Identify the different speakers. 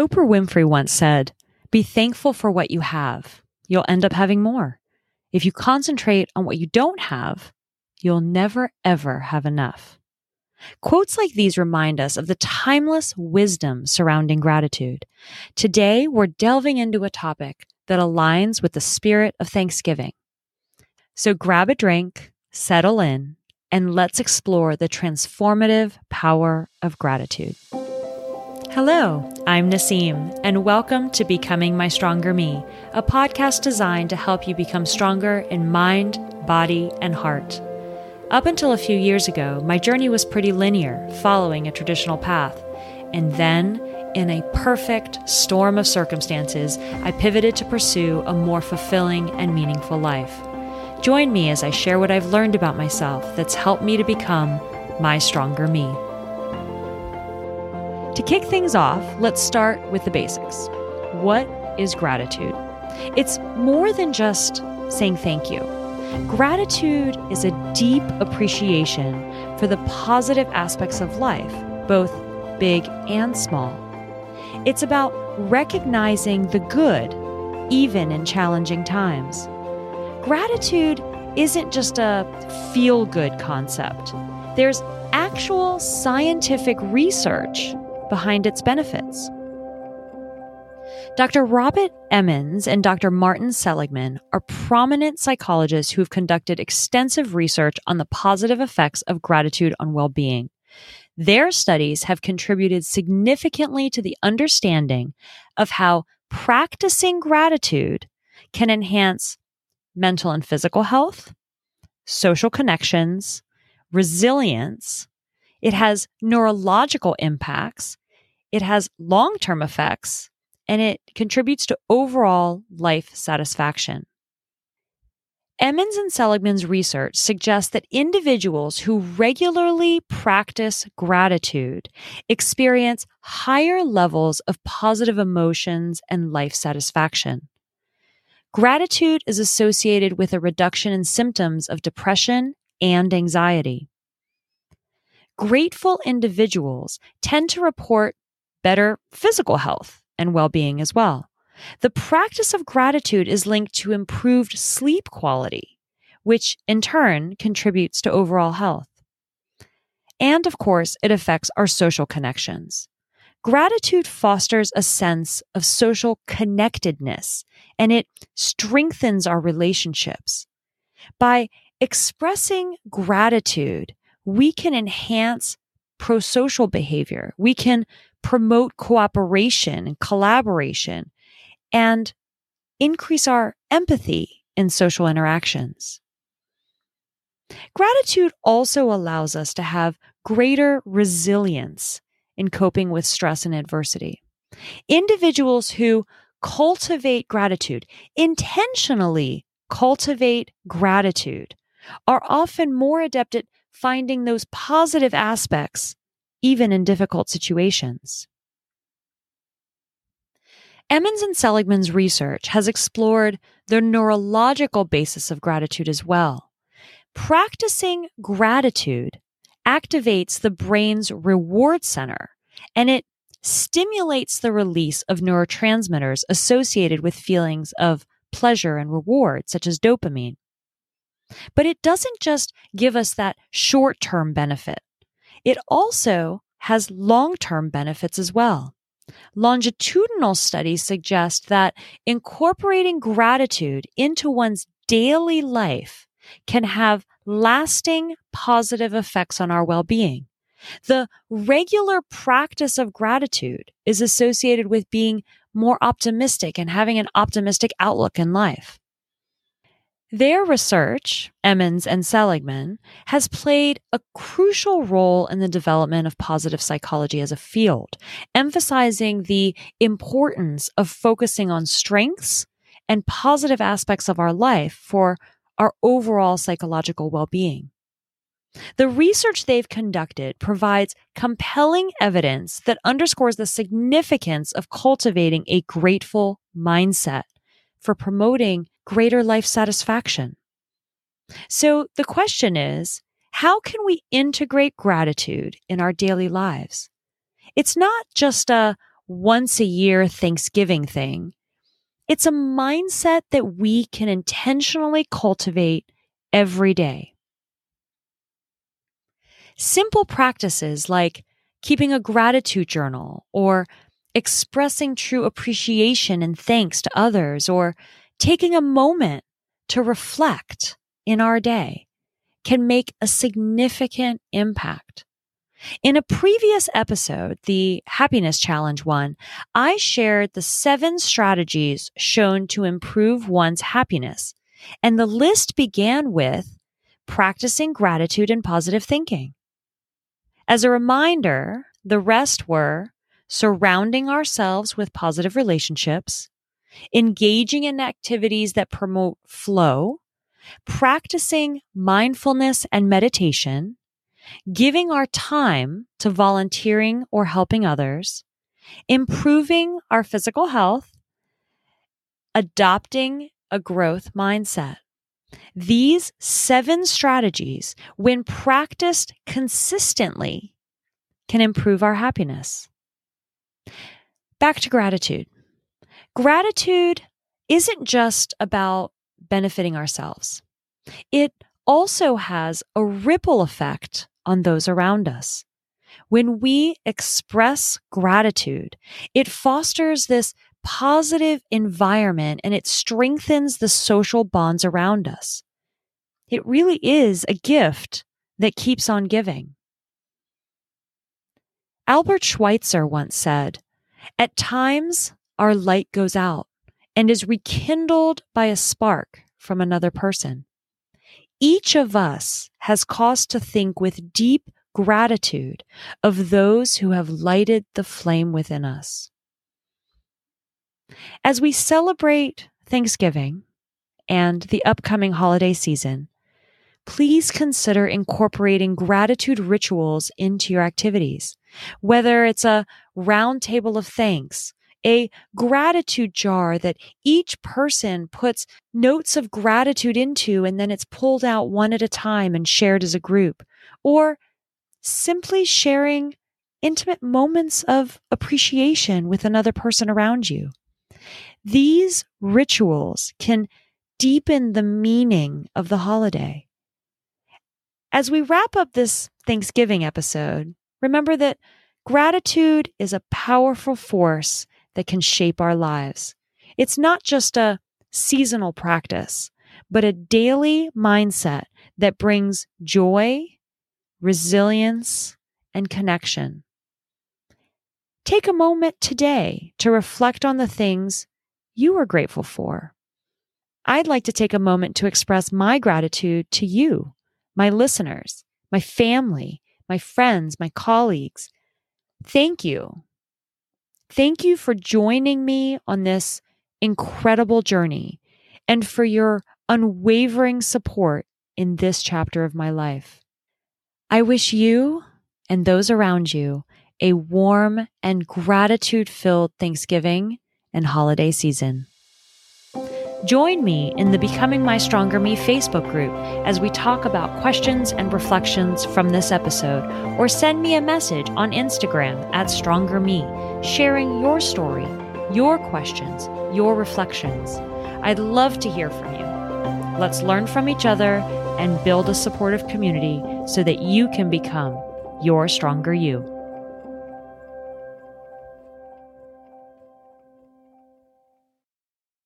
Speaker 1: Oprah Winfrey once said, Be thankful for what you have. You'll end up having more. If you concentrate on what you don't have, you'll never, ever have enough. Quotes like these remind us of the timeless wisdom surrounding gratitude. Today, we're delving into a topic that aligns with the spirit of Thanksgiving. So grab a drink, settle in, and let's explore the transformative power of gratitude. Hello, I'm Nassim, and welcome to Becoming My Stronger Me, a podcast designed to help you become stronger in mind, body, and heart. Up until a few years ago, my journey was pretty linear, following a traditional path. And then, in a perfect storm of circumstances, I pivoted to pursue a more fulfilling and meaningful life. Join me as I share what I've learned about myself that's helped me to become my stronger me. To kick things off, let's start with the basics. What is gratitude? It's more than just saying thank you. Gratitude is a deep appreciation for the positive aspects of life, both big and small. It's about recognizing the good, even in challenging times. Gratitude isn't just a feel good concept, there's actual scientific research behind its benefits. Dr. Robert Emmons and Dr. Martin Seligman are prominent psychologists who have conducted extensive research on the positive effects of gratitude on well being. Their studies have contributed significantly to the understanding of how practicing gratitude can enhance mental and physical health, social connections, resilience. It has neurological impacts. It has long term effects and it contributes to overall life satisfaction. Emmons and Seligman's research suggests that individuals who regularly practice gratitude experience higher levels of positive emotions and life satisfaction. Gratitude is associated with a reduction in symptoms of depression and anxiety. Grateful individuals tend to report better physical health and well being as well. The practice of gratitude is linked to improved sleep quality, which in turn contributes to overall health. And of course, it affects our social connections. Gratitude fosters a sense of social connectedness and it strengthens our relationships. By expressing gratitude, we can enhance prosocial behavior. We can promote cooperation and collaboration and increase our empathy in social interactions. Gratitude also allows us to have greater resilience in coping with stress and adversity. Individuals who cultivate gratitude, intentionally cultivate gratitude, are often more adept at finding those positive aspects even in difficult situations. Emmons and Seligman's research has explored the neurological basis of gratitude as well. Practicing gratitude activates the brain's reward center and it stimulates the release of neurotransmitters associated with feelings of pleasure and reward, such as dopamine. But it doesn't just give us that short term benefit. It also has long term benefits as well. Longitudinal studies suggest that incorporating gratitude into one's daily life can have lasting positive effects on our well being. The regular practice of gratitude is associated with being more optimistic and having an optimistic outlook in life. Their research, Emmons and Seligman, has played a crucial role in the development of positive psychology as a field, emphasizing the importance of focusing on strengths and positive aspects of our life for our overall psychological well being. The research they've conducted provides compelling evidence that underscores the significance of cultivating a grateful mindset for promoting greater life satisfaction. So the question is, how can we integrate gratitude in our daily lives? It's not just a once a year Thanksgiving thing. It's a mindset that we can intentionally cultivate every day. Simple practices like keeping a gratitude journal or expressing true appreciation and thanks to others or taking a moment to reflect in our day can make a significant impact. In a previous episode, the happiness challenge one, I shared the seven strategies shown to improve one's happiness. And the list began with practicing gratitude and positive thinking. As a reminder, the rest were surrounding ourselves with positive relationships, engaging in activities that promote flow, practicing mindfulness and meditation, giving our time to volunteering or helping others, improving our physical health, adopting a growth mindset. These seven strategies, when practiced consistently, can improve our happiness. Back to gratitude. Gratitude isn't just about benefiting ourselves. It also has a ripple effect on those around us. When we express gratitude, it fosters this positive environment and it strengthens the social bonds around us. It really is a gift that keeps on giving. Albert Schweitzer once said, At times, our light goes out and is rekindled by a spark from another person. Each of us has cause to think with deep gratitude of those who have lighted the flame within us. As we celebrate Thanksgiving and the upcoming holiday season, please consider incorporating gratitude rituals into your activities, whether it's a round table of thanks, a gratitude jar that each person puts notes of gratitude into and then it's pulled out one at a time and shared as a group, or simply sharing intimate moments of appreciation with another person around you. These rituals can deepen the meaning of the holiday. As we wrap up this Thanksgiving episode, remember that gratitude is a powerful force that can shape our lives. It's not just a seasonal practice, but a daily mindset that brings joy, resilience, and connection. Take a moment today to reflect on the things you are grateful for. I'd like to take a moment to express my gratitude to you, my listeners, my family, my friends, my colleagues. Thank you Thank you for joining me on this incredible journey and for your unwavering support in this chapter of my life. I wish you and those around you a warm and gratitude filled Thanksgiving and holiday season. Join me in the Becoming My Stronger Me Facebook group as we talk about questions and reflections from this episode, or send me a message on Instagram at Stronger Me, sharing your story, your questions, your reflections. I'd love to hear from you. Let's learn from each other and build a supportive community so that you can become your stronger you.